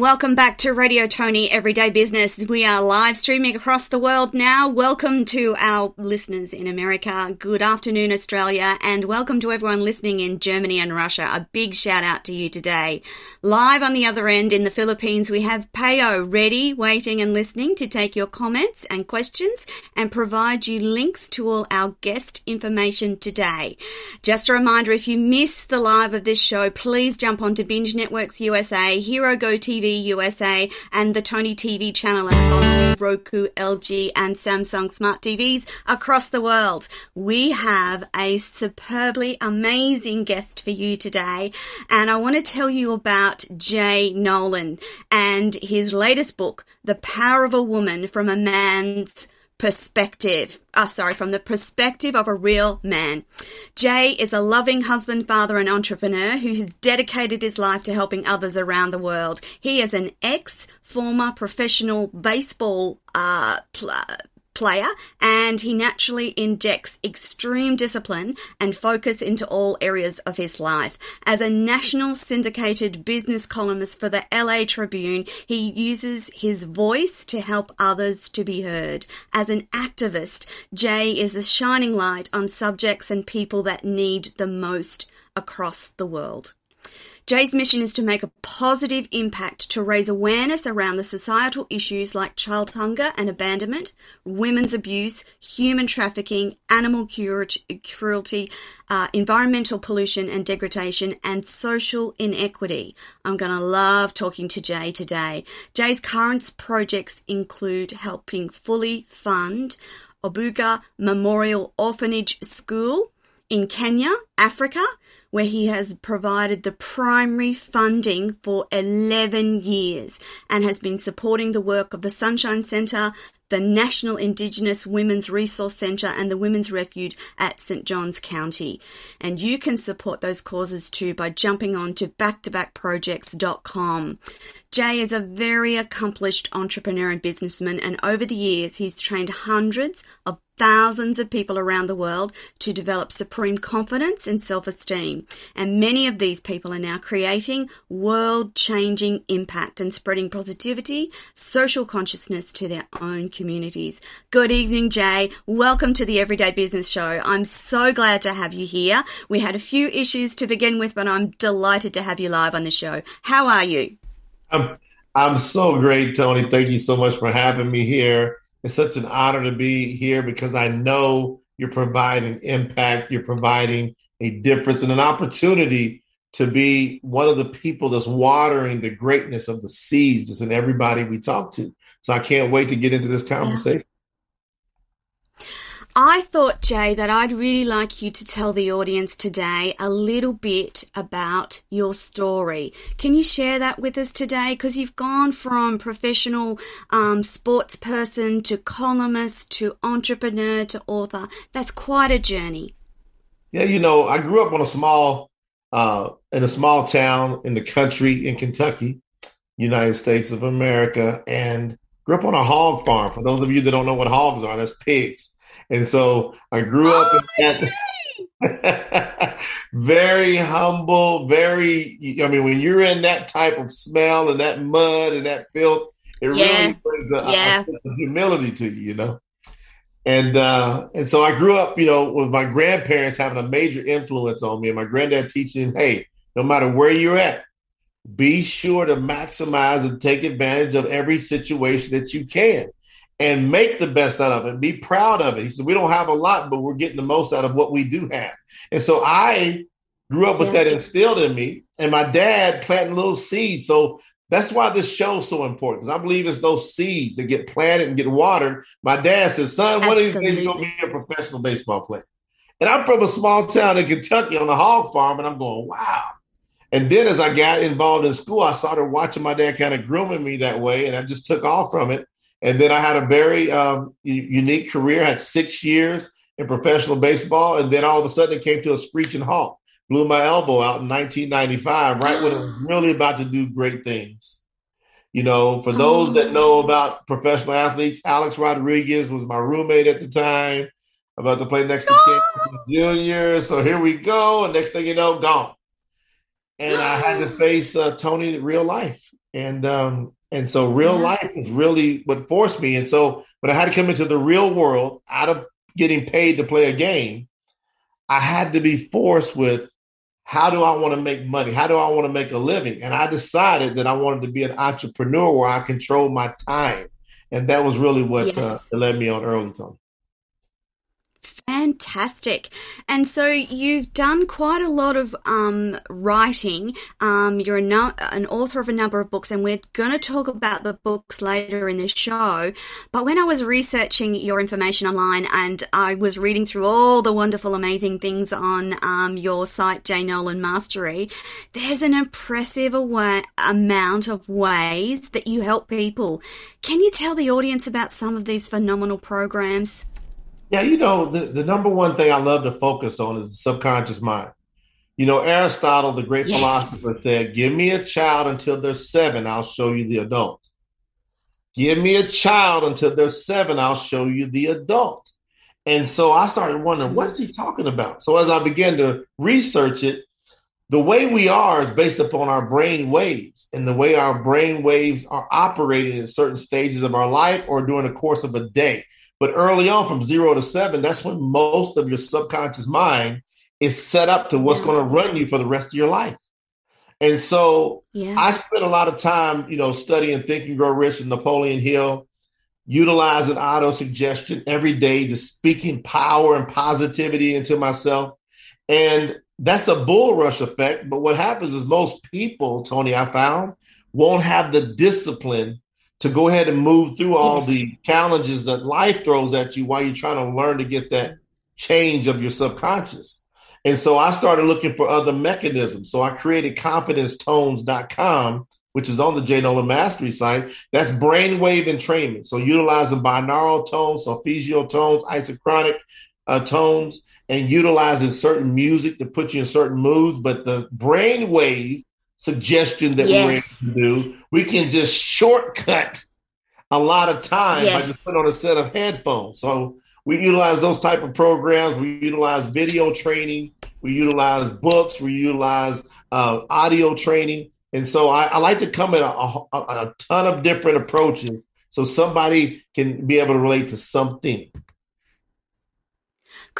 Welcome back to Radio Toni Everyday Business. We are live streaming across the world now. Welcome to our listeners in America. Good afternoon, Australia, and welcome to everyone listening in Germany and Russia. A big shout out to you today. Live on the other end in the Philippines, we have Payo ready, waiting, and listening to take your comments and questions and provide you links to all our guest information today. Just a reminder if you miss the live of this show, please jump onto Binge Networks USA Hero Go TV USA, and the Toni TV channel on Roku, LG, and Samsung smart TVs across the world. We have a superbly amazing guest for you today, and I want to tell you about Jay Noland and his latest book, The Power of a Woman from a Man's perspective. Uh, sorry, from the perspective of a real man. Jay is a loving husband, father, and entrepreneur who has dedicated his life to helping others around the world. He is an ex former professional baseball uh, pl- player and he naturally injects extreme discipline and focus into all areas of his life. As a national syndicated business columnist for the LA Tribune, he uses his voice to help others to be heard. As an activist, Jay is a shining light on subjects and people that need the most across the world. Jay's mission is to make a positive impact to raise awareness around the societal issues like child hunger and abandonment, women's abuse, human trafficking, animal cruelty, uh, environmental pollution and degradation, and social inequity. I'm going to love talking to Jay today. Jay's current projects include helping fully fund Abuga Memorial Orphanage School in Kenya, Africa, where he has provided the primary funding for 11 years and has been supporting the work of the Sunshine Centre, the National Indigenous Women's Resource Centre and the Women's Refuge at St Johns County. And you can support those causes too by jumping on to backtobackprojects.com. Jay is a very accomplished entrepreneur and businessman and over the years he's trained hundreds of thousands of people around the world to develop supreme confidence and self-esteem. And many of these people are now creating world-changing impact and spreading positivity, social consciousness to their own communities. Good evening, Jay. Welcome to the Everyday Business Show. I'm so glad to have you here. We had a few issues to begin with, but I'm delighted to have you live on the show. How are you? I'm, I'm so great, Toni. Thank you so much for having me here. It's such an honor to be here because I know you're providing impact, you're providing a difference and an opportunity to be one of the people that's watering the greatness of the seeds that's in everybody we talk to. So I can't wait to get into this conversation. I thought, Jay, that I'd really like you to tell the audience today a little bit about your story. Can you share that with us today? Because you've gone from professional um, sports person to columnist to entrepreneur to author. That's quite a journey. Yeah, you know, I grew up on a small, uh, in a small town in the country in Kentucky, United States of America, and grew up on a hog farm. For those of you that don't know what hogs are, that's pigs. And so I grew up oh, in that. very humble, very, I mean, when you're in that type of smell and that mud and that filth, it yeah. really brings a, yeah. a, a humility to you, you know? And uh, and so I grew up, you know, with my grandparents having a major influence on me, and my granddad teaching, hey, no matter where you're at, be sure to maximize and take advantage of every situation that you can and make the best out of it. Be proud of it. He said, We don't have a lot, but we're getting the most out of what we do have. And so I grew up with yeah. that instilled in me, and my dad planting little seeds. So that's why this show is so important because I believe it's those seeds that get planted and get watered. My dad says, Son, one of these days you're going to be a professional baseball player. And I'm from a small town in Kentucky on a hog farm, and I'm going, Wow. And then as I got involved in school, I started watching my dad kind of grooming me that way, and I just took off from it. And then I had a very um, unique career. Had six years in professional baseball, and then all of a sudden it came to a screeching halt. Blew my elbow out in 1995, right when it was really about to do great things. You know, for those that know oh. about professional athletes, Alex Rodriguez was my roommate at the time. About to play next to Ken Jr. So here we go, and next thing you know, gone. and I had to face uh, Toni real life, and um, and so real yeah. life is really what forced me. And so when I had to come into the real world, out of getting paid to play a game, I had to be forced with how do I want to make money? How do I want to make a living? And I decided that I wanted to be an entrepreneur where I control my time. And that was really what uh, yes. uh, led me on early, Toni. Fantastic. And so you've done quite a lot of um, writing. Um, you're no- an author of a number of books, and we're going to talk about the books later in the show. But when I was researching your information online and I was reading through all the wonderful, amazing things on um, your site, J. Noland Mastery, there's an impressive awa- amount of ways that you help people. Can you tell the audience about some of these phenomenal programs? Yeah, you know, the, the number one thing I love to focus on is the subconscious mind. You know, Aristotle, the great yes. philosopher, said, Give me a child until they're seven, I'll show you the adult. Give me a child until they're seven, I'll show you the adult. And so I started wondering, what is he talking about? So as I began to research it, the way we are is based upon our brain waves and the way our brain waves are operating in certain stages of our life or during the course of a day. But early on, from zero to seven, that's when most of your subconscious mind is set up to what's yeah. going to run you for the rest of your life. And so yeah. I spent a lot of time, you know, studying Think and Grow Rich and Napoleon Hill, utilizing auto suggestion every day, just speaking power and positivity into myself. And that's a bull rush effect. But what happens is most people, Toni, I found, won't have the discipline to go ahead and move through all yes. the challenges that life throws at you while you're trying to learn to get that change of your subconscious. And so I started looking for other mechanisms. So I created confidencetones.com, which is on the J Noland Mastery site. That's brainwave entrainment. So utilizing binaural tones, solfeggio tones, isochronic uh, tones, and utilizing certain music to put you in certain moods. But the brainwave suggestion that yes. we're able to do, we can just shortcut a lot of time yes. by just putting on a set of headphones. So we utilize those type of programs. We utilize video training. We utilize books. We utilize uh, audio training. And so I, I like to come at a, a, a ton of different approaches so somebody can be able to relate to something.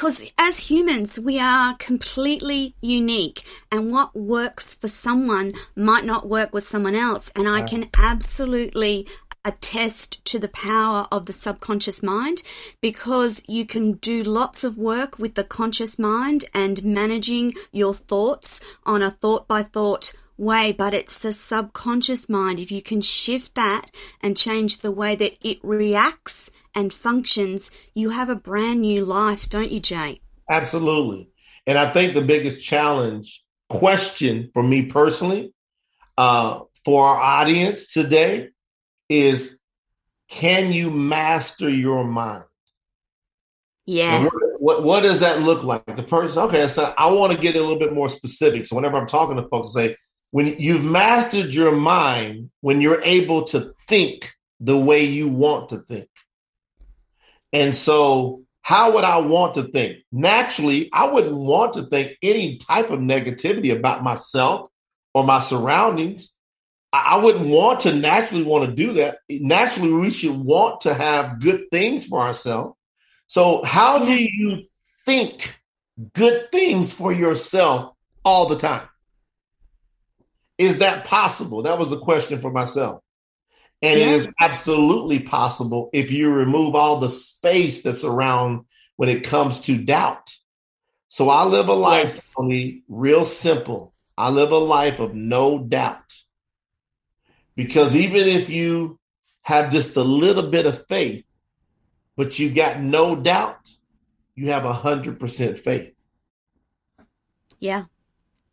Because as humans, we are completely unique, and what works for someone might not work with someone else. And I can absolutely attest to the power of the subconscious mind because you can do lots of work with the conscious mind and managing your thoughts on a thought by thought way, but it's the subconscious mind. If you can shift that and change the way that it reacts and functions, you have a brand new life, don't you, Jay? Absolutely. And I think the biggest challenge question for me personally, uh, for our audience today, is can you master your mind? Yeah. What, what, what, does that look like? The person, okay, so I want to get a little bit more specific. So whenever I'm talking to folks, I say, when you've mastered your mind, when you're able to think the way you want to think. And so, how would I want to think? Naturally, I wouldn't want to think any type of negativity about myself or my surroundings. I wouldn't want to naturally want to do that. Naturally, we should want to have good things for ourselves. So, how do you think good things for yourself all the time? Is that possible? That was the question for myself. And yeah. it is absolutely possible if you remove all the space that's around when it comes to doubt. So I live a life yes. only real simple. I live a life of no doubt. Because even if you have just a little bit of faith, but you got no doubt, you have a hundred percent faith. Yeah.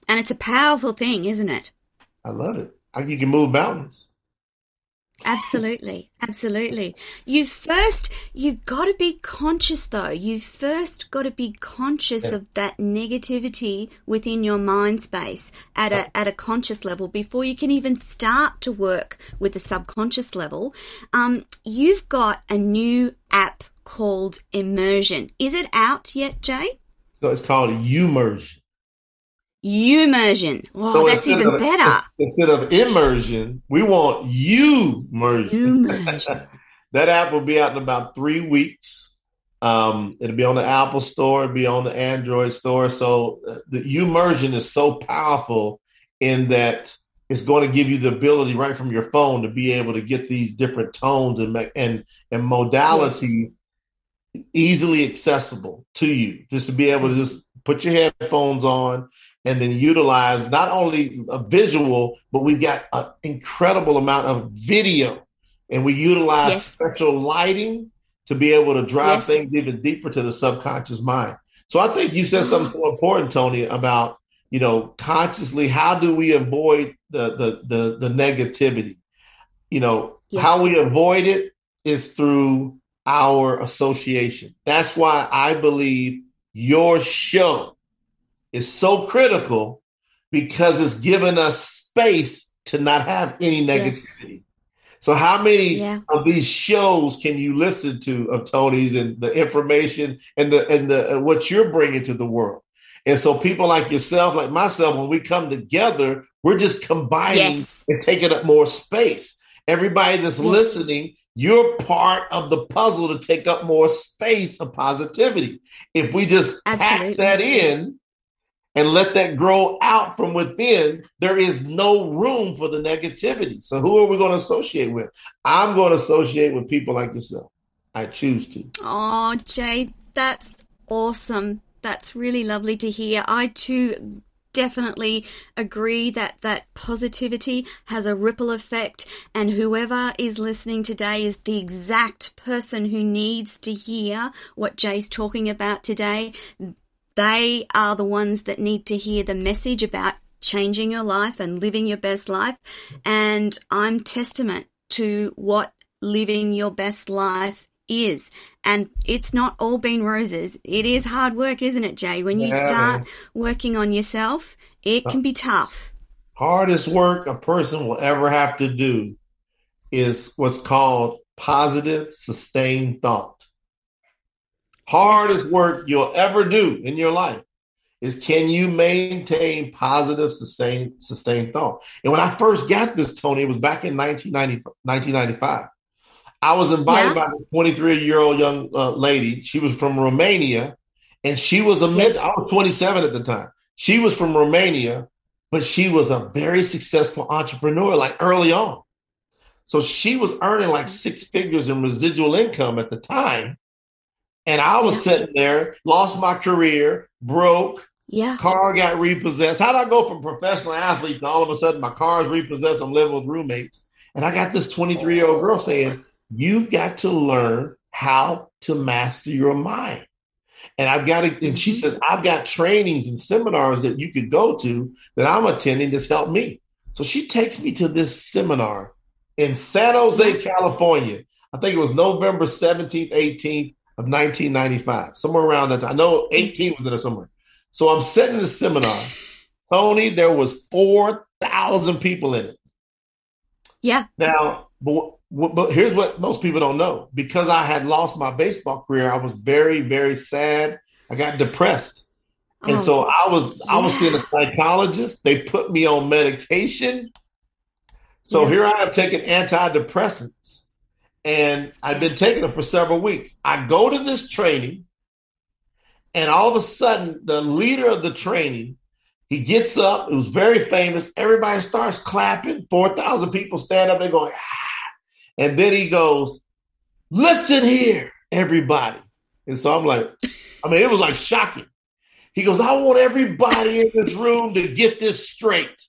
And it's a powerful thing, isn't it? I love it. You can move mountains. Absolutely. Absolutely. You first, you've got to be conscious though. You've first got to be conscious yeah. of that negativity within your mind space at a, at a conscious level before you can even start to work with the subconscious level. Um, you've got a new app called Immersion. Is it out yet, Jay? So it's called Ummersion. Immersion. Oh, so that's even of, better. Instead of immersion, we want you immersion. that app will be out in about three weeks. Um, it'll be on the Apple Store, it'll be on the Android Store. So uh, the immersion is so powerful in that it's going to give you the ability right from your phone to be able to get these different tones and and and modality yes. easily accessible to you. Just to be able to just put your headphones on and then utilize not only a visual, but we've got an incredible amount of video, and we utilize yes. special lighting to be able to drive yes. things even deeper to the subconscious mind. So I think you said mm-hmm. something so important, Toni, about you know consciously how do we avoid the the the, the negativity? You know yeah. how we avoid it is through our association. That's why I believe your show is so critical because it's given us space to not have any negativity. Yes. So, how many yeah. of these shows can you listen to of Toni's and the information and the and the and what you're bringing to the world? And so, people like yourself, like myself, when we come together, we're just combining yes. and taking up more space. Everybody that's yes. listening, you're part of the puzzle to take up more space of positivity. If we just Absolutely. pack that in, and let that grow out from within, there is no room for the negativity. So, who are we going to associate with? I'm going to associate with people like yourself. I choose to. Oh, Jay, that's awesome. That's really lovely to hear. I too definitely agree that that positivity has a ripple effect and whoever is listening today is the exact person who needs to hear what Jay's talking about today they are the ones that need to hear the message about changing your life and living your best life. And I'm testament to what living your best life is. And it's not all been roses. It is hard work, isn't it, Jay? When you yeah. start working on yourself, it uh, can be tough. Hardest work a person will ever have to do is what's called positive, sustained thought hardest work you'll ever do in your life is can you maintain positive, sustained, sustained thought? And when I first got this, Toni, it was back in 1990, 1995. I was invited yeah. by a 23 year old young uh, lady. She was from Romania and she was a yes. I was 27 at the time. She was from Romania, but she was a very successful entrepreneur, like early on. So she was earning like six figures in residual income at the time. And I was yeah. sitting there, lost my career, broke. Yeah. Car got repossessed. How did I go from professional athlete to all of a sudden my car is repossessed? I'm living with roommates. And I got this 23 year old girl saying, You've got to learn how to master your mind. And I've got to, and she mm-hmm. says, I've got trainings and seminars that you could go to that I'm attending that's helped me. So she takes me to this seminar in San Jose, California. I think it was November 17th, 18th of 1995, somewhere around that time. I know 18 was in there somewhere. So I'm sitting in the seminar. Toni, there was 4,000 people in it. Yeah. Now, but, but here's what most people don't know. Because I had lost my baseball career, I was very, very sad. I got depressed. And oh, so I was yeah. I was seeing a psychologist. They put me on medication. So yeah. here I am taking antidepressants and I've been taking it for several weeks. I go to this training, and all of a sudden, the leader of the training, he gets up. It was very famous. Everybody starts clapping. Four thousand people stand up. They go, ah. and then he goes, "Listen here, everybody." And so I'm like, I mean, it was like shocking. He goes, "I want everybody in this room to get this straight."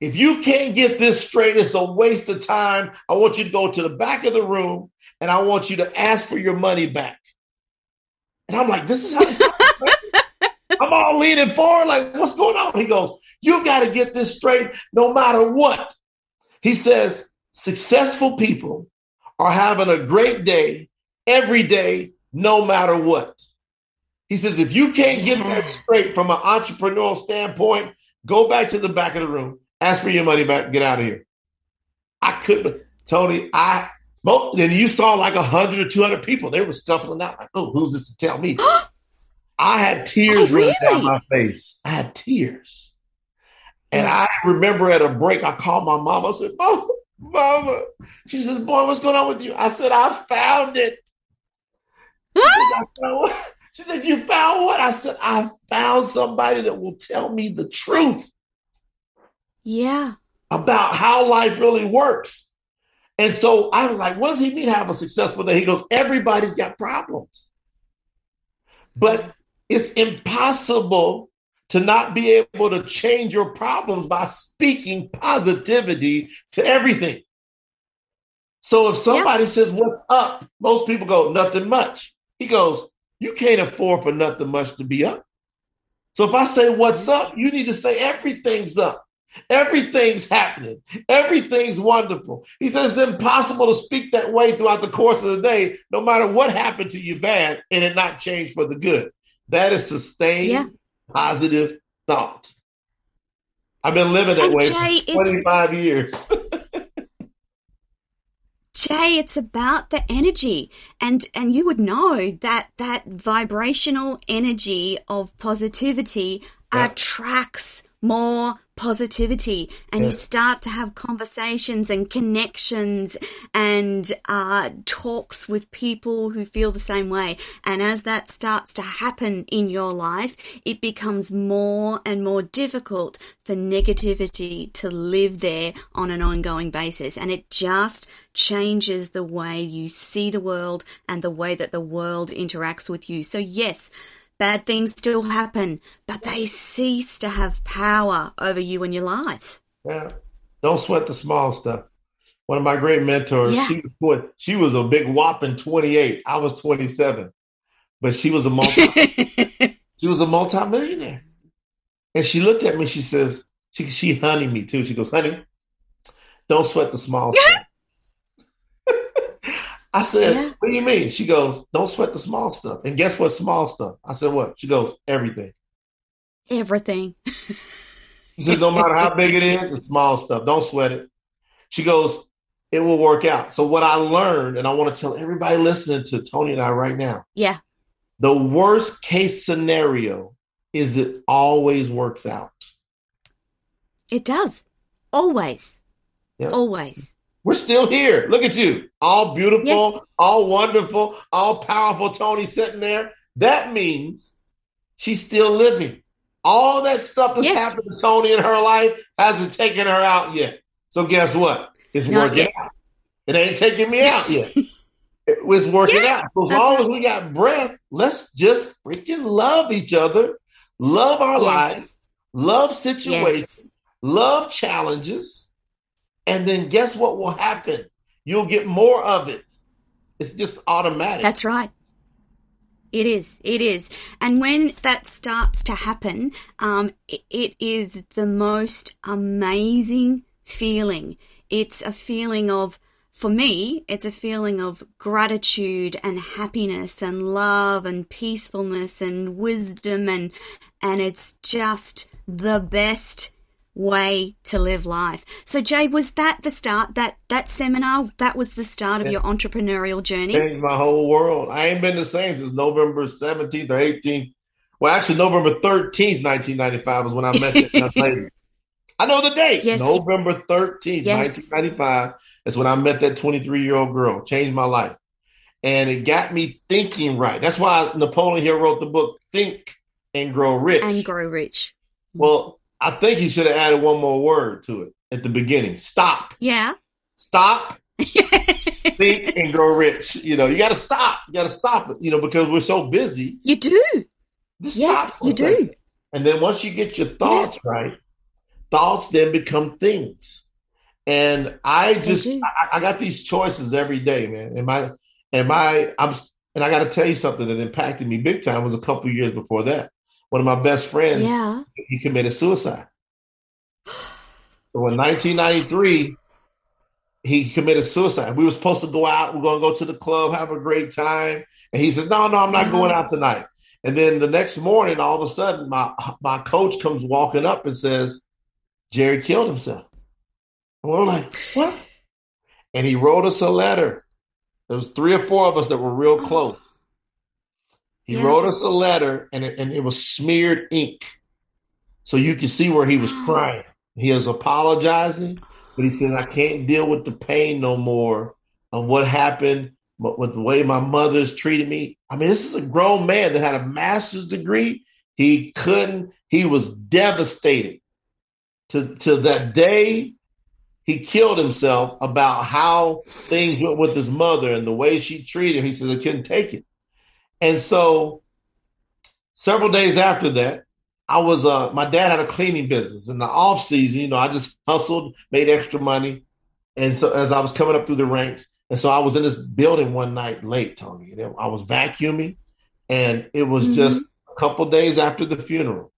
If you can't get this straight, it's a waste of time. I want you to go to the back of the room and I want you to ask for your money back. And I'm like, this is how this I'm all leaning forward, like, what's going on? He goes, You got to get this straight no matter what. He says, Successful people are having a great day every day, no matter what. He says, If you can't get that straight from an entrepreneurial standpoint, go back to the back of the room Ask for your money back. Get out of here. I couldn't, Toni. I both. then you saw like a hundred or two hundred people. They were scuffling out like, "Oh, who's this to tell me?" I had tears oh, really? running down my face. I had tears. Hmm. And I remember at a break, I called my mom. I said, "Mom, Mama. She says, Boy, what's going on with you? I said, I found it. She, said, found she said, You found what? I said, I found somebody that will tell me the truth. Yeah. About how life really works. And so I was like, what does he mean have a successful day? He goes, everybody's got problems. But it's impossible to not be able to change your problems by speaking positivity to everything. So if somebody yeah. says, What's up? Most people go, Nothing much. He goes, You can't afford for nothing much to be up. So if I say, What's up? You need to say, Everything's up. Everything's happening. Everything's wonderful. He says it's impossible to speak that way throughout the course of the day, no matter what happened to you bad, and it not change for the good. That is sustained yeah. positive thought. I've been living that and way Jay, for 25 years. Jay, it's about the energy. And and you would know that that vibrational energy of positivity yeah. attracts more positivity and you start to have conversations and connections and uh, talks with people who feel the same way. And as that starts to happen in your life, it becomes more and more difficult for negativity to live there on an ongoing basis. And it just changes the way you see the world and the way that the world interacts with you. So yes, Bad things still happen, but they cease to have power over you and your life. Yeah. Don't sweat the small stuff. One of my great mentors, yeah. she was she was a big whopping 28. I was 27. But she was a multi she was a multimillionaire. And she looked at me, she says, she she honey me too. She goes, honey, don't sweat the small stuff. I said, yeah. What do you mean? She goes, Don't sweat the small stuff. And guess what? Small stuff. I said, What? She goes, Everything. Everything. she says, No matter how big it is, it's small stuff. Don't sweat it. She goes, It will work out. So, what I learned, and I want to tell everybody listening to Toni and I right now. Yeah. The worst case scenario is it always works out. It does. Always. Always. We're still here. Look at you. All beautiful, yes. all wonderful, all powerful Toni sitting there. That means she's still living. All that stuff that's yes. happened to Toni in her life hasn't taken her out yet. So guess what? It's Not working yet. out. It ain't taking me out yet. it was working yeah, out. So as long right. as we got breath, let's just freaking love each other, love our yes. lives, love situations, love challenges and then guess what will happen? You'll get more of it. It's just automatic. That's right. It is. It is. And when that starts to happen, um, it, it is the most amazing feeling. It's a feeling of, for me, it's a feeling of gratitude and happiness and love and peacefulness and wisdom and, and it's just the best way to live life. So Jay, was that the start, that, that seminar, that was the start of yeah. your entrepreneurial journey? Changed my whole world. I ain't been the same since November 17th or 18th. Well, actually November 13th, 1995 was when I met that lady. I know the date. Yes. November 13th, yes. 1995 is when I met that 23 year old girl. Changed my life. And it got me thinking right. That's why Napoleon Hill wrote the book Think and Grow Rich. And Grow Rich. Well, I think he should have added one more word to it at the beginning. Stop. Yeah. Stop. think and grow rich. You know, you got to stop. You got to stop it. You know, because we're so busy. You do. yes, you do. And then once you get your thoughts yeah. right, thoughts then become things. And I just, I, I, got these choices every day, man. And my, and my, I'm, and I got to tell you something that impacted me big time was a couple years before that one of my best friends, yeah. he committed suicide. So in 1993, he committed suicide. We were supposed to go out. We're going to go to the club, have a great time. And he says, "No, no, I'm not uh-huh. going out tonight." And then the next morning, all of a sudden, my my coach comes walking up and says, "Jerry killed himself." And we're like, "What?" And he wrote us a letter. There was three or four of us that were real close. He yeah. wrote us a letter and it, and it was smeared ink. So you can see where he was hmm. crying. He was apologizing, but he says, I can't deal with the pain no more of what happened, but with the way my mother's treated me. I mean, this is a grown man that had a master's degree. He couldn't, he was devastated to, to that day he killed himself about how things went with his mother and the way she treated him. He says, I couldn't take it. And so several days after that, I was uh my dad had a cleaning business in the off season, you know, I just hustled, made extra money. And so as I was coming up through the ranks, and so I was in this building one night late, Toni, and I was vacuuming, and it was mm-hmm. just a couple days after the funeral.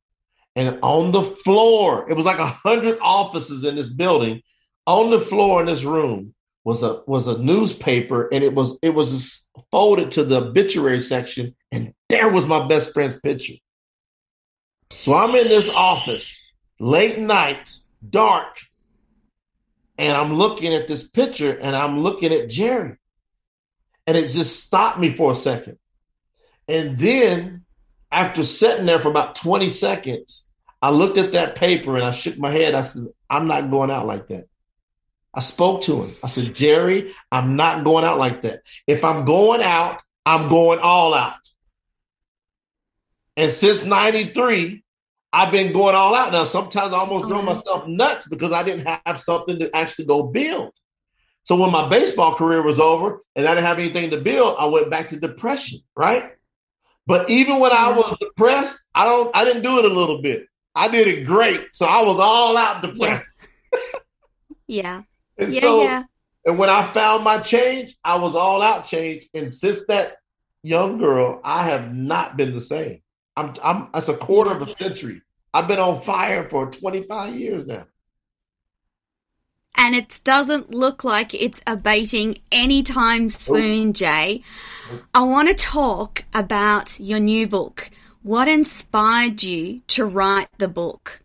And on the floor, it was like a hundred offices in this building. On the floor in this room was a was a newspaper, and it was it was folded to the obituary section, and there was my best friend's picture. So I'm in this office late night, dark, and I'm looking at this picture and I'm looking at Jerry. And it just stopped me for a second. And then after sitting there for about 20 seconds, I looked at that paper and I shook my head. I said, I'm not going out like that. I spoke to him. I said, Jerry, I'm not going out like that. If I'm going out, I'm going all out. And since 93, I've been going all out now. Sometimes I almost drove myself nuts because I didn't have something to actually go build. So when my baseball career was over and I didn't have anything to build, I went back to depression, right? But even when I was depressed, I don't I didn't do it a little bit. I did it great. So I was all out depressed. Yeah. yeah. And yeah, so, yeah. And when I found my change, I was all out change. And since that young girl, I have not been the same. I'm, I'm that's a quarter of a century. I've been on fire for 25 years now. And it doesn't look like it's abating anytime soon, Jay. I want to talk about your new book. What inspired you to write the book?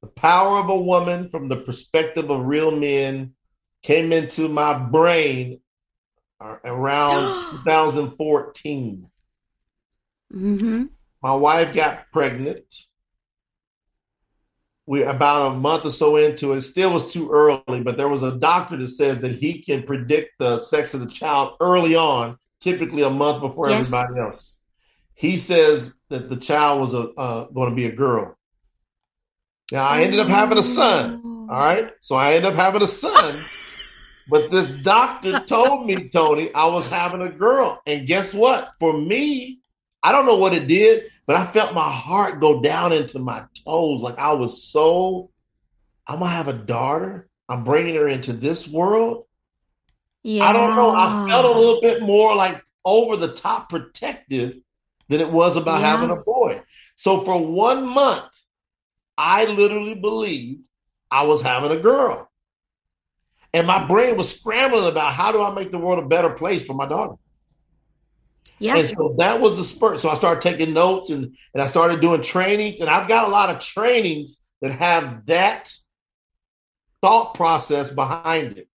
The Power of a Woman from the Perspective of Real Men came into my brain around 2014. Mm-hmm my wife got pregnant. We about a month or so into it, still was too early, but there was a doctor that says that he can predict the sex of the child early on, typically a month before yes. everybody else. He says that the child was uh, going to be a girl. Now I ended up having a son. All right, so I ended up having a son. But this doctor told me, Toni, I was having a girl. And guess what? For me, I don't know what it did, but I felt my heart go down into my toes. Like I was so, I'm gonna have a daughter. I'm bringing her into this world. Yeah. I don't know. I felt a little bit more like over the top protective than it was about yeah. having a boy. So for one month, I literally believed I was having a girl. And my brain was scrambling about how do I make the world a better place for my daughter? Yeah. And so that was the spurt. So I started taking notes and, and I started doing trainings. And I've got a lot of trainings that have that thought process behind it.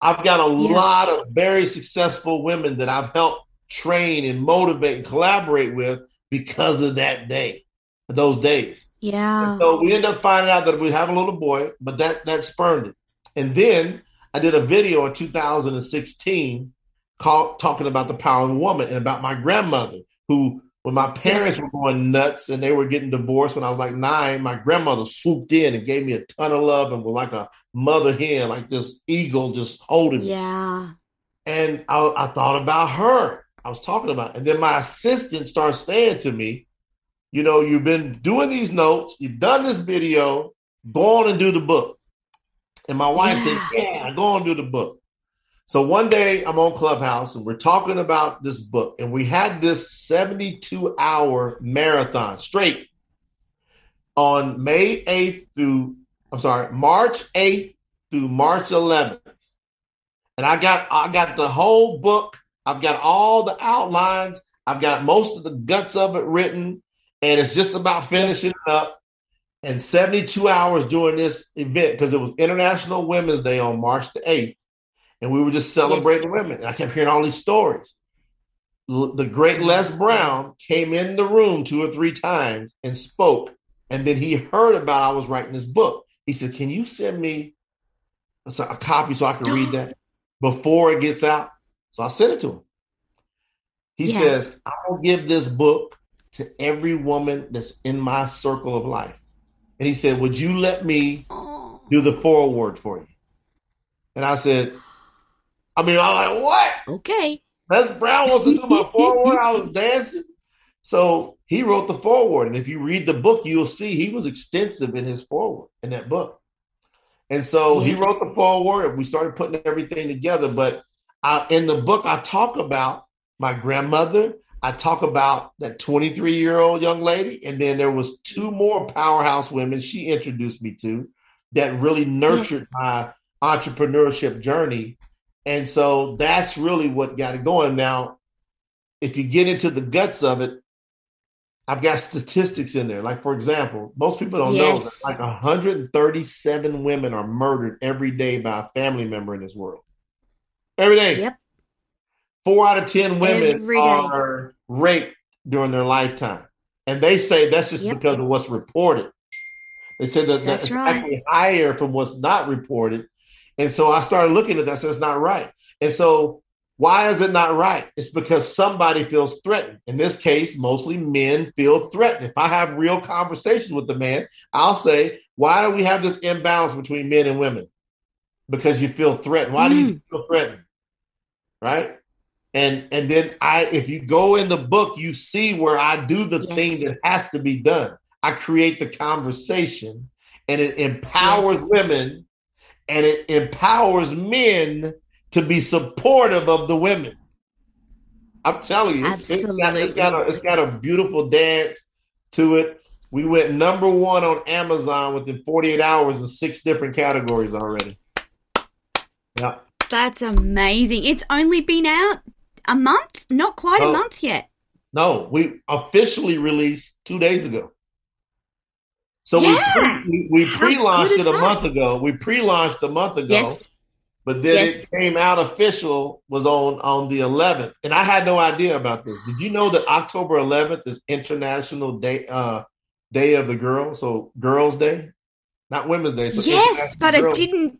I've got a yeah. lot of very successful women that I've helped train and motivate and collaborate with because of that day, those days. Yeah. And so we end up finding out that we have a little boy, but that that spurned it. And then I did a video in 2016 call, talking about the power of woman and about my grandmother, who, when my parents were going nuts and they were getting divorced when I was like nine, my grandmother swooped in and gave me a ton of love and was like a mother hen, like this eagle just holding me. Yeah. And I, I thought about her. I was talking about, and then my assistant starts saying to me, "You know, you've been doing these notes, you've done this video, go on and do the book." And my wife yeah. said, "Yeah, go on and do the book." So one day I'm on Clubhouse and we're talking about this book, and we had this 72 hour marathon straight on May 8th through, I'm sorry, March 8th through March 11th. And I got I got the whole book. I've got all the outlines. I've got most of the guts of it written, and it's just about finishing it up. And 72 hours during this event because it was International Women's Day on March the 8th and we were just celebrating yes. women. And I kept hearing all these stories. the great Les Brown came in the room two or three times and spoke. And then he heard about I was writing this book. He said, Can you send me a, a copy so I can read that before it gets out? So I sent it to him. He yeah. says, I will give this book to every woman that's in my circle of life. And he said, Would you let me do the foreword for you? And I said, I mean, I'm like, what? Okay. Les Brown wants to do my foreword. I was dancing. So he wrote the foreword. And if you read the book, you'll see he was extensive in his foreword in that book. And so he wrote the foreword. We started putting everything together. But I, in the book, I talk about my grandmother. I talk about that 23 year old young lady. And then there was two more powerhouse women she introduced me to that really nurtured yes. my entrepreneurship journey and so that's really what got it going. Now, if you get into the guts of it, I've got statistics in there. Like, for example, most people don't yes. know that like 137 women are murdered every day by a family member in this world. Every day. Yep. Four out of 10 women are raped during their lifetime. And they say that's just yep. because of what's reported. They said that that's, that's right. actually higher from what's not reported. And so I started looking at that. So it's not right. And so why is it not right? It's because somebody feels threatened. In this case, mostly men feel threatened. If I have real conversation with the man, I'll say, why do we have this imbalance between men and women? Because you feel threatened. Why mm. do you mm. feel threatened? Right? And and then I if you go in the book, you see where I do the yes. thing that has to be done. I create the conversation and it empowers yes. women and it empowers men to be supportive of the women. I'm telling you, it's, it's, got, it's, got a, it's got a beautiful dance to it. We went number one on Amazon within 48 hours in six different categories already. Yeah. That's amazing. It's only been out a month, not quite no, a month yet. No, we officially released two days ago. So yeah. we, we, pre-launched it a that? month ago. We pre-launched a month ago. Yes. But then yes. it came out official was on on the 11th, and I had no idea about this. Did you know that October 11th is International Day uh Day of the Girl? So Girls Day, not Women's Day. So yes, but Girls. I didn't.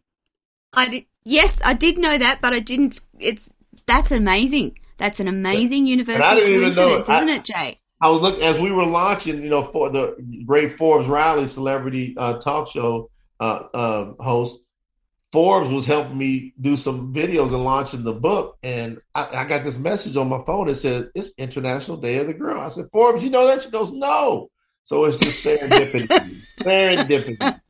I did. Yes, I did know that, but I didn't. It's that's amazing. That's an amazing universal coincidence, isn't it, Jay? I was looking as we were launching, you know, for the great Forbes Riley celebrity uh, talk show uh, uh, host. Forbes was helping me do some videos and launching the book, and I, I, got this message on my phone that said it's International Day of the Girl. I said, Forbes, you know that? She goes, No. So it's just serendipity. serendipity.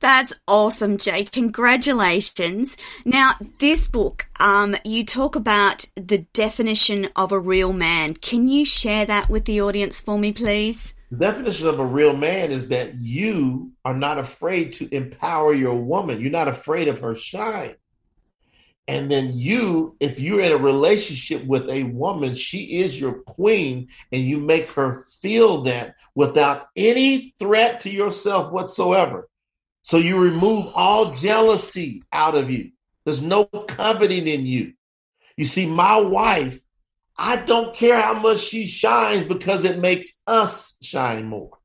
That's awesome, Jay. Congratulations. Now, this book, um, you talk about the definition of a real man. Can you share that with the audience for me, please? The definition of a real man is that you are not afraid to empower your woman. You're not afraid of her shine. And then you, if you're in a relationship with a woman, she is your queen, and you make her feel that without any threat to yourself whatsoever. So you remove all jealousy out of you. There's no coveting in you. You see, my wife, I don't care how much she shines because it makes us shine more.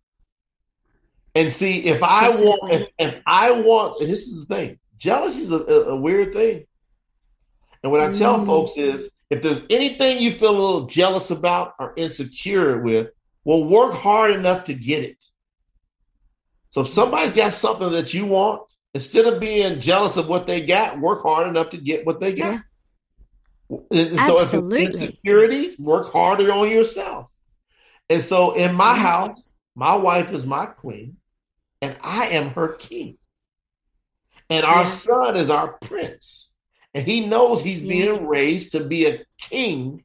And see, if I want, if, if I want, and this is the thing, jealousy is a, a, weird thing. And what I tell mm. folks is, if there's anything you feel a little jealous about or insecure with, well, work hard enough to get it. So if somebody's got something that you want, instead of being jealous of what they got, work hard enough to get what they got. And so Absolutely. if insecurities, work harder on yourself. And so in my house, my wife is my queen, and I am her king. And our yeah. son is our prince. And he knows he's yeah. being raised to be a king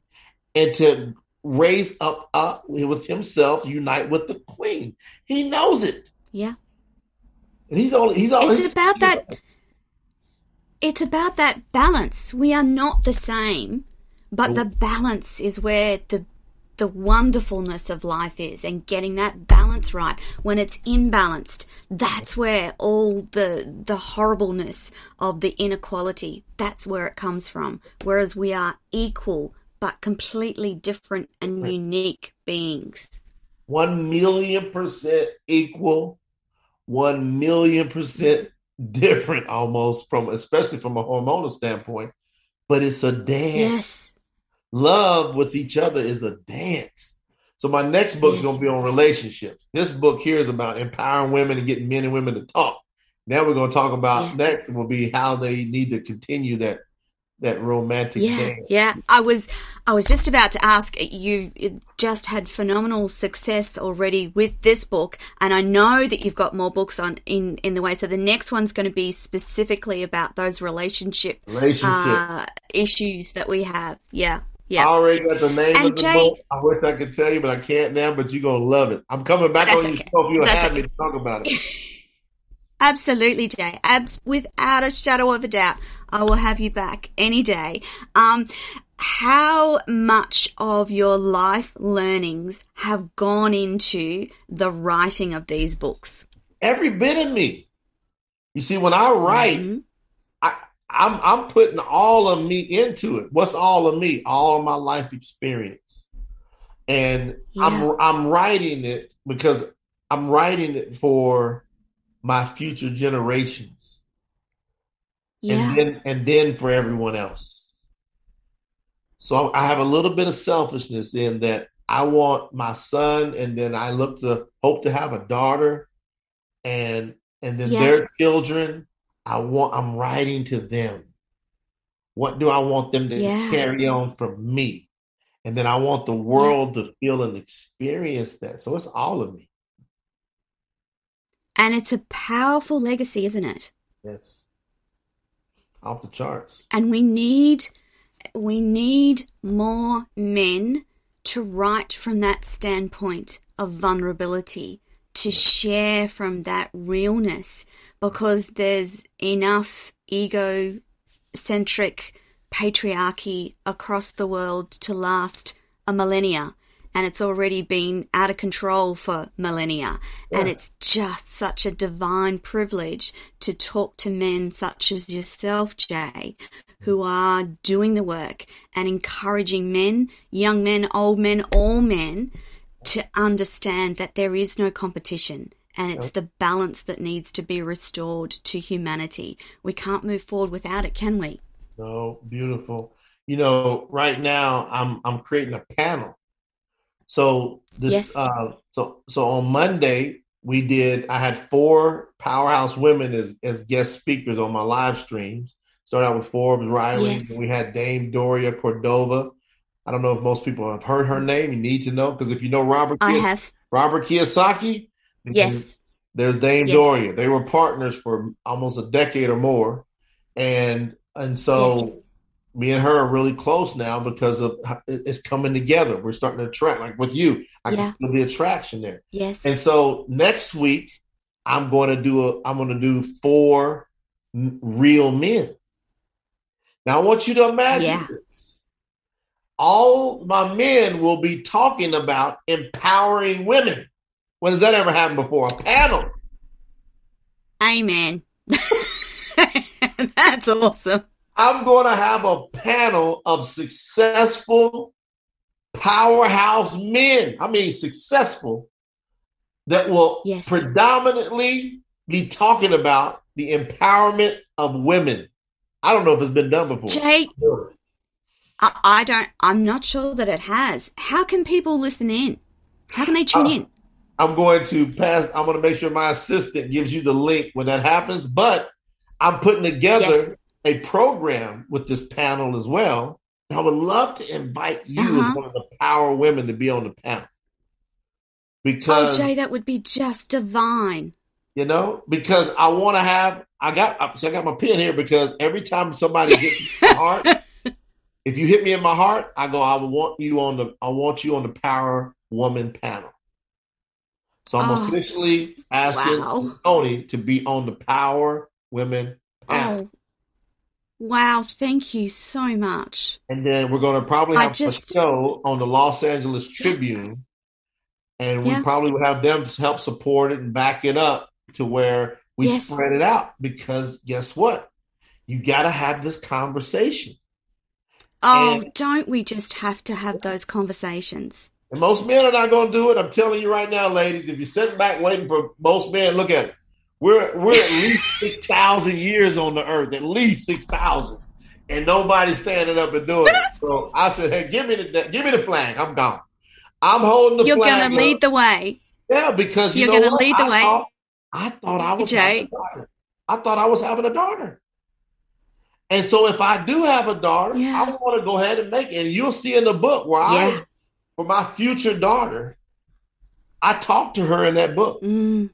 and to raise up, up with himself, unite with the queen. He knows it. Yeah. And he's all he's all It's about that it's about that balance. We are not the same, but the balance is where the the wonderfulness of life is and getting that balance right when it's imbalanced that's where all the the horribleness of the inequality that's where it comes from whereas we are equal but completely different and Right. unique beings. One million percent equal, one million percent different almost from, especially from a hormonal standpoint. But it's a dance. Yes. Love with each other is a dance. So my next book's Yes. going to be on relationships. This book here is about empowering women and getting men and women to talk. Now we're going to talk about Yeah. next will be how they need to continue that that romantic Yeah, dance. yeah. I was, I was just about to ask. You just had phenomenal success already with this book, and I know that you've got more books on in in the way. So the next one's going to be specifically about those relationship Relationship. uh, issues that we have. Yeah, Yeah. I already got the name And of the Jay- book. I wish I could tell you, but I can't now. But you're gonna love it. I'm coming back That's on your okay. show if you'll have okay. me to talk about it. Absolutely, Jay. Abs- without a shadow of a doubt, I will have you back any day. Um, how much of your life learnings have gone into the writing of these books? Every bit of me. You see, when I write, Mhm. I, I'm I'm putting all of me into it. What's all of me? All of my life experience, and Yeah. I'm I'm writing it because I'm writing it for my future generations, Yeah. and then and then for everyone else. So I have a little bit of selfishness in that I want my son, and then I look to hope to have a daughter, and and then Yeah. their children. I want I'm writing to them. What do I want them to Yeah. carry on from me? And then I want the world to feel and experience that. So it's all of me. And it's a powerful legacy, isn't it? Yes. Off the charts. And we need we need more men to write from that standpoint of vulnerability, to share from that realness, because there's enough ego centric patriarchy across the world to last a millennia. And it's already been out of control for millennia. And it's just such a divine privilege to talk to men such as yourself, Jay, who are doing the work and encouraging men, young men, old men, all men to understand that there is no competition and it's the balance that needs to be restored to humanity. We can't move forward without it, can we? No, beautiful. You know, right now I'm I'm creating a panel. So this Yes. uh so so on Monday we did I had four powerhouse women as as guest speakers on my live streams. Started out with Forbes Riley, Yes. we had Dame Doria Cordova. I don't know if most people have heard her name. You need to know because if you know Robert I have. Robert Kiyosaki, Yes. there's Dame Yes. Doria. They were partners for almost a decade or more, and and so. Me and her are really close now because of it's coming together. We're starting to attract, like with you. I Yeah. can feel the attraction there. Yes. And so next week, I'm going to do a. I'm going to do four real men. Now I want you to imagine Yeah. this. All my men will be talking about empowering women. When has that ever happened before? A panel. Amen. That's awesome. I'm going to have a panel of successful powerhouse men. I mean, successful that will Yes. predominantly be talking about the empowerment of women. I don't know if it's been done before. Jay, I, I don't, I'm not sure that it has. How can people listen in? How can they tune Uh, in? I'm going to pass. I'm going to make sure my assistant gives you the link when that happens. But I'm putting together a program with this panel as well. And I would love to invite you Uh-huh. as one of the power women to be on the panel Oh, because Jay, that would be just divine. you know because I want to have. I got so I got my pen here because every time somebody hits my heart, if you hit me in my heart, I go. I would want you on the. I want you on the power woman panel. So I'm Oh, officially asking wow. Toni to be on the Power Women panel. Oh, wow. Thank you so much. And then we're going to probably have just- a show on the Los Angeles Tribune. And we Yeah. probably would have them help support it and back it up to where we Yes. spread it out. Because guess what? You got to have this conversation. Oh, and, don't we just have to have those conversations? And most men are not going to do it. I'm telling you right now, ladies. If you're sitting back waiting for most men, look at it. We're we're at least six thousand years on the earth, at least six thousand, and nobody's standing up and doing it. So I said, "Hey, give me the give me the flag. I'm gone. I'm holding the You're flag." You're going to lead the way. Yeah, because you are going to lead the I way. Thought, I thought I was having a daughter. I thought I was having a daughter. And so if I do have a daughter, yeah. I want to go ahead and make it. And you'll see in the book where yeah. I, for my future daughter, I talked to her in that book. Mm.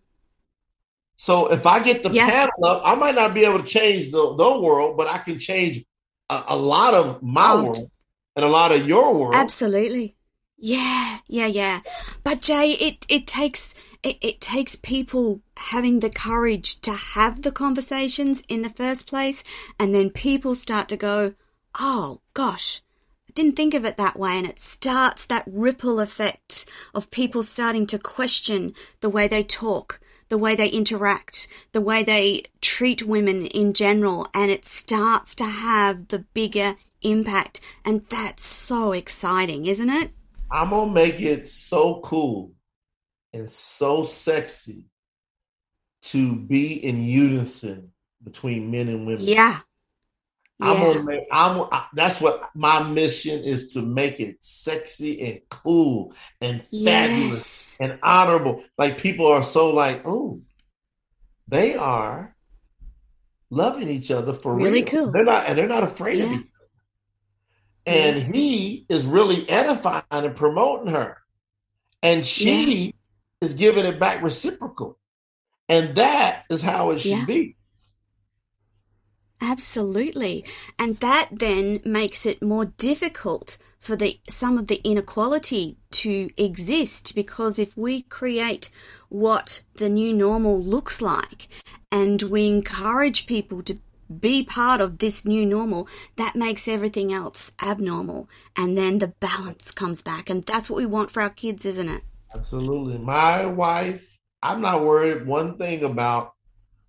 So if I get the yeah. panel up, I might not be able to change the, the world, but I can change a, a lot of my oh. world and a lot of your world. Absolutely. Yeah, yeah, yeah. But Jay, it, it takes it, it takes people having the courage to have the conversations in the first place, and then people start to go, oh gosh, I didn't think of it that way. And it starts that ripple effect of people starting to question the way they talk, the way they interact, the way they treat women in general, and it starts to have the bigger impact. And that's so exciting, isn't it? I'm gonna make it so cool and so sexy to be in unison between men and women. Yeah. I'm gonna make, I'm that's what my mission is to make it sexy and cool and fabulous yes. and honorable. Like people are so like, oh, they are loving each other for really real. cool. They're not and they're not afraid yeah. of each other. And yeah. he is really edifying and promoting her. And she is giving it back reciprocal. And that is how it should yeah. be. Absolutely. And that then makes it more difficult for the some of the inequality to exist because if we create what the new normal looks like and we encourage people to be part of this new normal, that makes everything else abnormal. And then the balance comes back. And that's what we want for our kids, isn't it? Absolutely. My wife, I'm not worried one thing about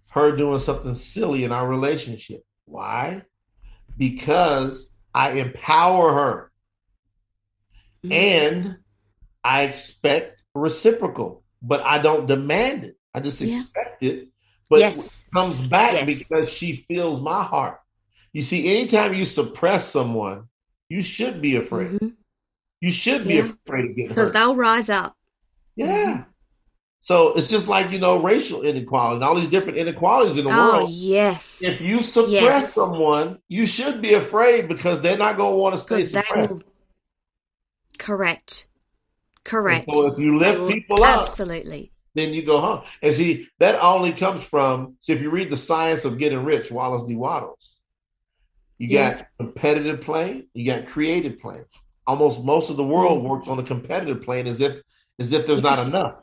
her doing something silly in our relationship. Why? Because I empower her mm-hmm. and I expect reciprocal, but I don't demand it. I just yeah. expect it. But yes. it comes back yes. because she feels my heart. You see, anytime you suppress someone, you should be afraid. Mm-hmm. You should be yeah. afraid of getting hurt. Because they'll rise up. Yeah. Mm-hmm. So it's just like, you know, racial inequality and all these different inequalities in the oh, world. Yes. If you suppress yes. someone, you should be afraid because they're not going to want to stay suppressed. Will... Correct. Correct. And so if you lift people up, absolutely, then you go home. And see, that only comes from, see, if you read The Science of Getting Rich, Wallace D. Wattles, you yeah. got competitive plane, you got creative plane. Almost most of the world mm-hmm. works on the competitive plane as if as if there's yes. not enough.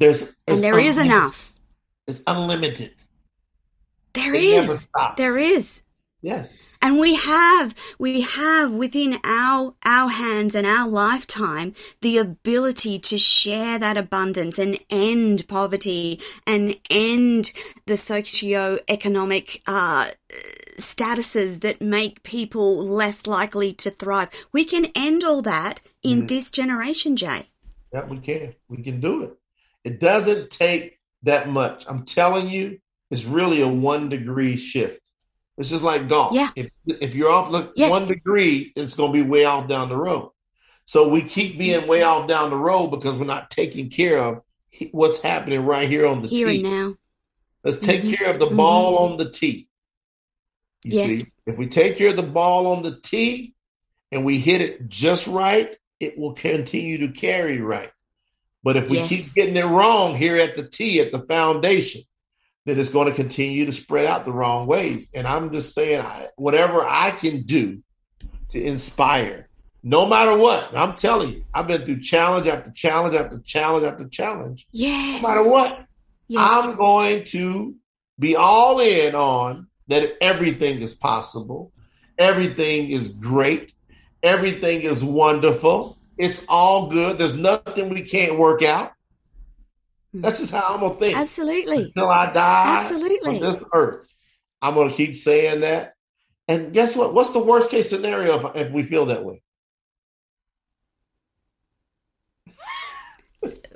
There's, there's and there is enough. It's unlimited. There it is. There is. Yes. And we have, we have within our, our hands and our lifetime the ability to share that abundance and end poverty and end the socio-economic, uh, statuses that make people less likely to thrive. We can end all that in mm-hmm. this generation, Jay. Yeah, we can. We can do it. It doesn't take that much. I'm telling you, it's really a one degree shift. It's just like golf. Yeah. If, if you're off look, yes. one degree, it's going to be way off down the road. So we keep being way off down the road because we're not taking care of what's happening right here on the here tee. now. Let's take mm-hmm. care of the mm-hmm. ball on the tee. You yes. see, if we take care of the ball on the tee and we hit it just right, it will continue to carry right. But if we yes. keep getting it wrong here at the T, at the foundation, then it's going to continue to spread out the wrong ways. And I'm just saying, whatever I can do to inspire, no matter what, I'm telling you, I've been through challenge after challenge after challenge after challenge. Yes. No matter what, yes. I'm going to be all in on that everything is possible, everything is great, Everything is wonderful. It's all good. There's nothing we can't work out. Hmm. That's just how I'm gonna think. Absolutely. Until I die Absolutely. on this earth. I'm gonna keep saying that. And guess what? What's the worst case scenario if, if we feel that way?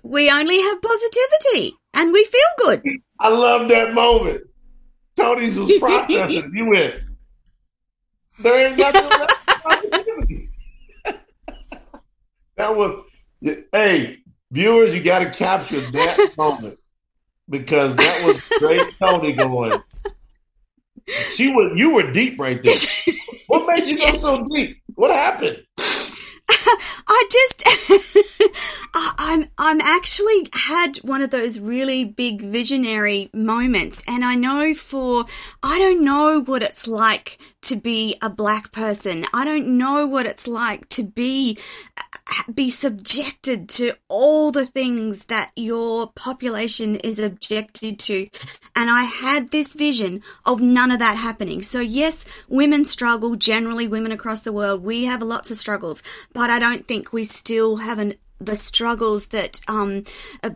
We only have positivity and we feel good. I love that moment. Toni's was processing. you went. There ain't nothing positivity. That was hey, viewers, you gotta capture that moment because that was great Toni going. She was you were deep right there. What made you go so deep? What happened? I just, I'm, I'm actually had one of those really big visionary moments. And I know for, I don't know what it's like to be a black person. I don't know what it's like to be be subjected to all the things that your population is objected to. And I had this vision of none of that happening. So yes, women struggle, generally women across the world, we have lots of struggles, but I don't think we still have an the struggles that um,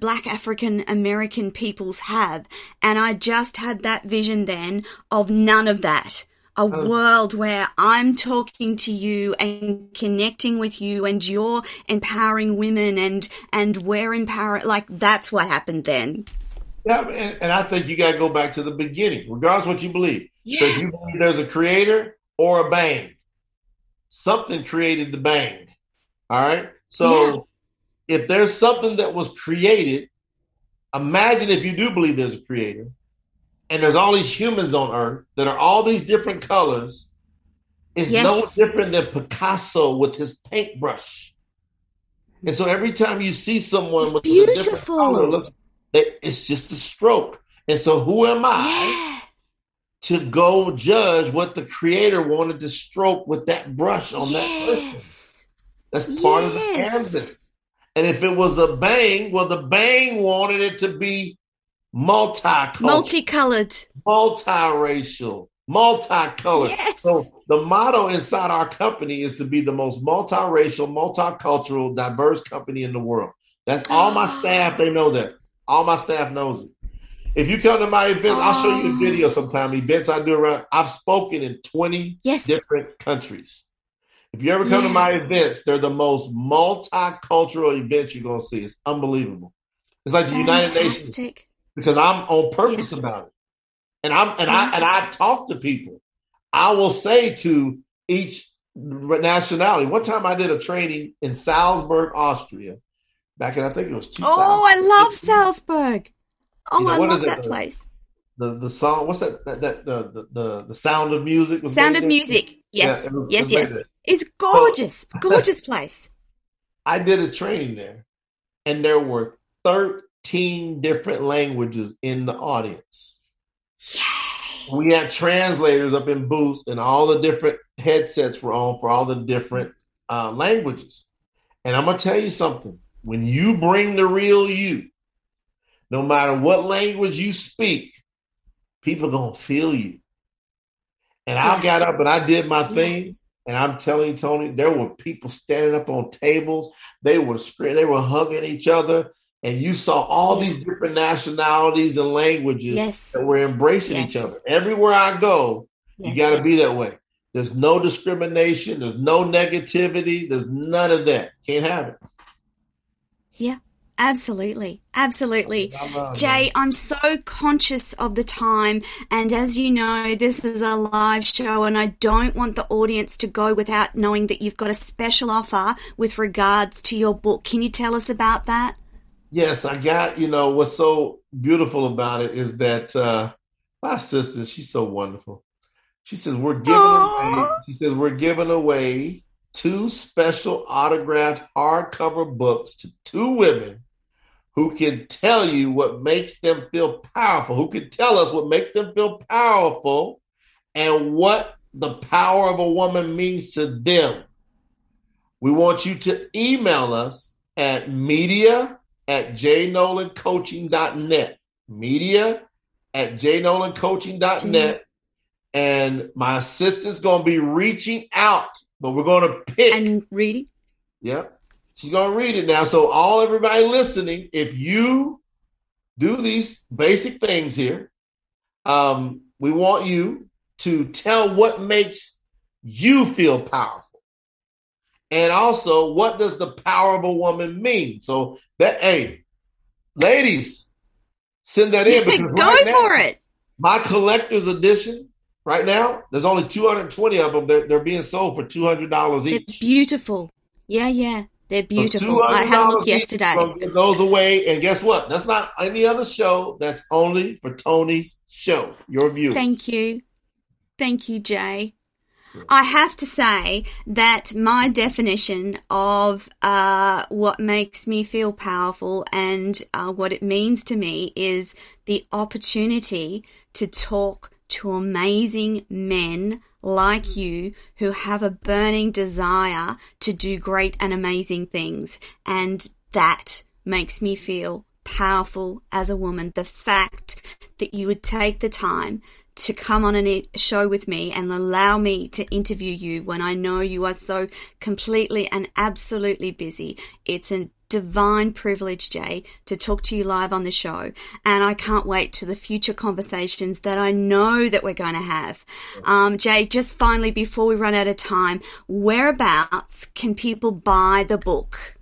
black African American peoples have. And I just had that vision then of none of that a oh. world where I'm talking to you and connecting with you and you're empowering women and, and we're empowering, like that's what happened then. Yeah. And, and I think you got to go back to the beginning, regardless what you believe. Yeah. So if you believe there's a creator or a bang, something created the bang. All right. So yeah. if there's something that was created, imagine if you do believe there's a creator, and there's all these humans on Earth that are all these different colors, is yes. no different than Picasso with his paintbrush. And so every time you see someone it's with beautiful. a different color, look, it's just a stroke. And so who am I yeah. to go judge what the creator wanted to stroke with that brush on yes. that person? That's part yes. of the canvas. And if it was a bang, well, the bang wanted it to be multicolored, multicolored, multiracial, multicolored. Yes. So the motto inside our company is to be the most multiracial, multicultural, diverse company in the world. That's all my ah. staff. They know that. All my staff knows it. If you come to my events, oh. I'll show you the video ah. sometime. Events I do around. I've spoken in twenty yes. different countries. If you ever come yeah. to my events, they're the most multicultural events you're going to see. It's unbelievable. It's like the Fantastic. United Nations because I'm on purpose yeah. about it. And I'm and I and I talk to people. I will say to each nationality. One time I did a training in Salzburg, Austria, back in I think it was 2000. Oh, I love Salzburg. Oh, you know, I love that, the, place. The the song, what's that? That, that the, the the sound of music was sound of there? music. Yes, yeah, was, yes, yes. There. It's gorgeous, so, gorgeous place. I did a training there, and there were 13 15 different languages in the audience. Yay. We had translators up in booths, and all the different headsets were on for all the different uh, languages. And I'm gonna tell you something: when you bring the real you, no matter what language you speak, people gonna feel you. And I got up and I did my thing. And I'm telling you, Toni, there were people standing up on tables. They were they were hugging each other and you saw all these different nationalities and languages yes. that were embracing yes. each other. Everywhere I go, yes. you got to be that way. There's no discrimination. There's no negativity. There's none of that. Can't have it. Yeah, absolutely. Absolutely. Jay, I'm so conscious of the time. And as you know, this is a live show and I don't want the audience to go without knowing that you've got a special offer with regards to your book. Can you tell us about that? Yes, I got, you know, what's so beautiful about it is that uh my sister, she's so wonderful. She says, We're giving away, she says, We're giving away two special autographed hardcover books to two women who can tell you what makes them feel powerful, who can tell us what makes them feel powerful and what the power of a woman means to them. We want you to email us at media at jnolancoaching.net. Media at jnolancoaching.net. And my assistant's going to be reaching out, but we're going to pick. And reading? Yep. She's going to read it now. So, all everybody listening, if you do these basic things here, um, we want you to tell what makes you feel powerful. And also, what does the power of a woman mean? So that hey, ladies, send that in. Go right for now, it. My collector's edition right now, there's only 220 of them. They're, they're being sold for $200 each. They're beautiful. Yeah, yeah. They're beautiful. I had a look yesterday. It Goes away, and guess what? That's not any other show. That's only for Toni's show. Your view. Thank you, thank you, Jay. I have to say that my definition of uh, what makes me feel powerful and uh, what it means to me is the opportunity to talk to amazing men like you who have a burning desire to do great and amazing things. And that makes me feel powerful as a woman. The fact that you would take the time to come on a show with me and allow me to interview you when I know you are so completely and absolutely busy. It's a divine privilege, Jay, to talk to you live on the show. And I can't wait to the future conversations that I know that we're going to have. Um, Jay, just finally, before we run out of time, whereabouts can people buy the book?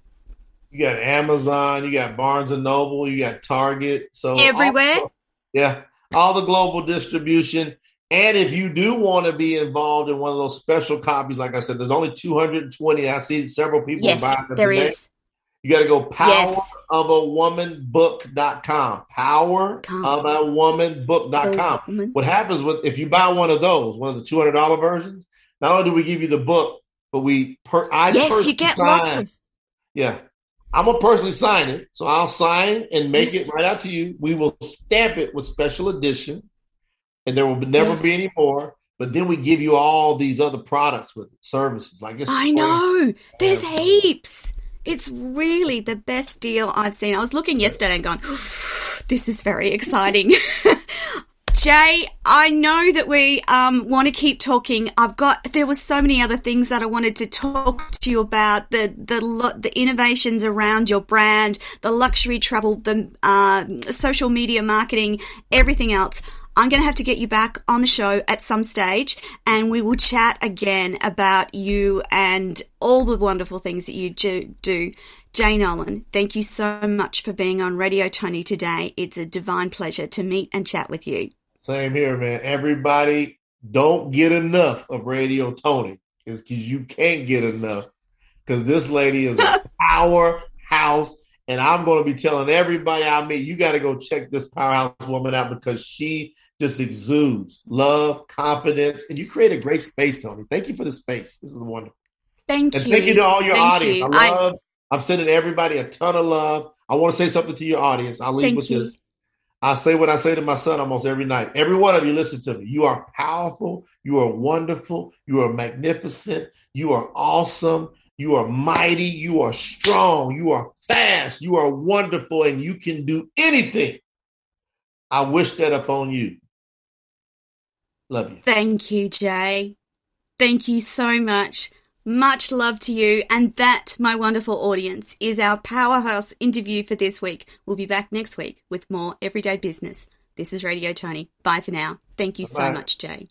You got Amazon, you got Barnes and Noble, you got Target. So everywhere. Also, yeah all the global distribution. And if you do want to be involved in one of those special copies, like I said, there's only 220. I see several people yes, buying them there today. Is. You got to go powerofawomanbook.com. Powerofawomanbook.com. What happens with if you buy one of those, one of the $200 versions, not only do we give you the book, but we per I yes, you get lots of yeah. I'm gonna personally sign it, so I'll sign and make yes. it right out to you. We will stamp it with special edition, and there will never yes. be any more. But then we give you all these other products with it, services like this. I know there's heaps. It's really the best deal I've seen. I was looking yesterday and going, "This is very exciting." Jay, I know that we um, want to keep talking. I've got there was so many other things that I wanted to talk to you about the the the innovations around your brand, the luxury travel, the uh, social media marketing, everything else. I'm going to have to get you back on the show at some stage and we will chat again about you and all the wonderful things that you do. Jay Noland, thank you so much for being on Radio Toni today. It's a divine pleasure to meet and chat with you. Same here, man. Everybody don't get enough of Radio Toni. Is because you can't get enough. Because this lady is a powerhouse. And I'm going to be telling everybody I meet, you got to go check this powerhouse woman out because she just exudes love, confidence, and you create a great space, Toni. Thank you for the space. This is wonderful. Thank you. and you. Thank you to all your thank audience. You. I love. I, am sending everybody a ton of love. I want to say something to your audience. I'll leave thank with you. this. I say what I say to my son almost every night. Every one of you listen to me. You are powerful. You are wonderful. You are magnificent. You are awesome. You are mighty. You are strong. You are fast. You are wonderful. And you can do anything. I wish that upon you. Love you. Thank you, Jay. Thank you so much. Much love to you. And that, my wonderful audience, is our powerhouse interview for this week. We'll be back next week with more everyday business. This is Radio Toni. Bye for now. Thank you Bye-bye. so much, Jay.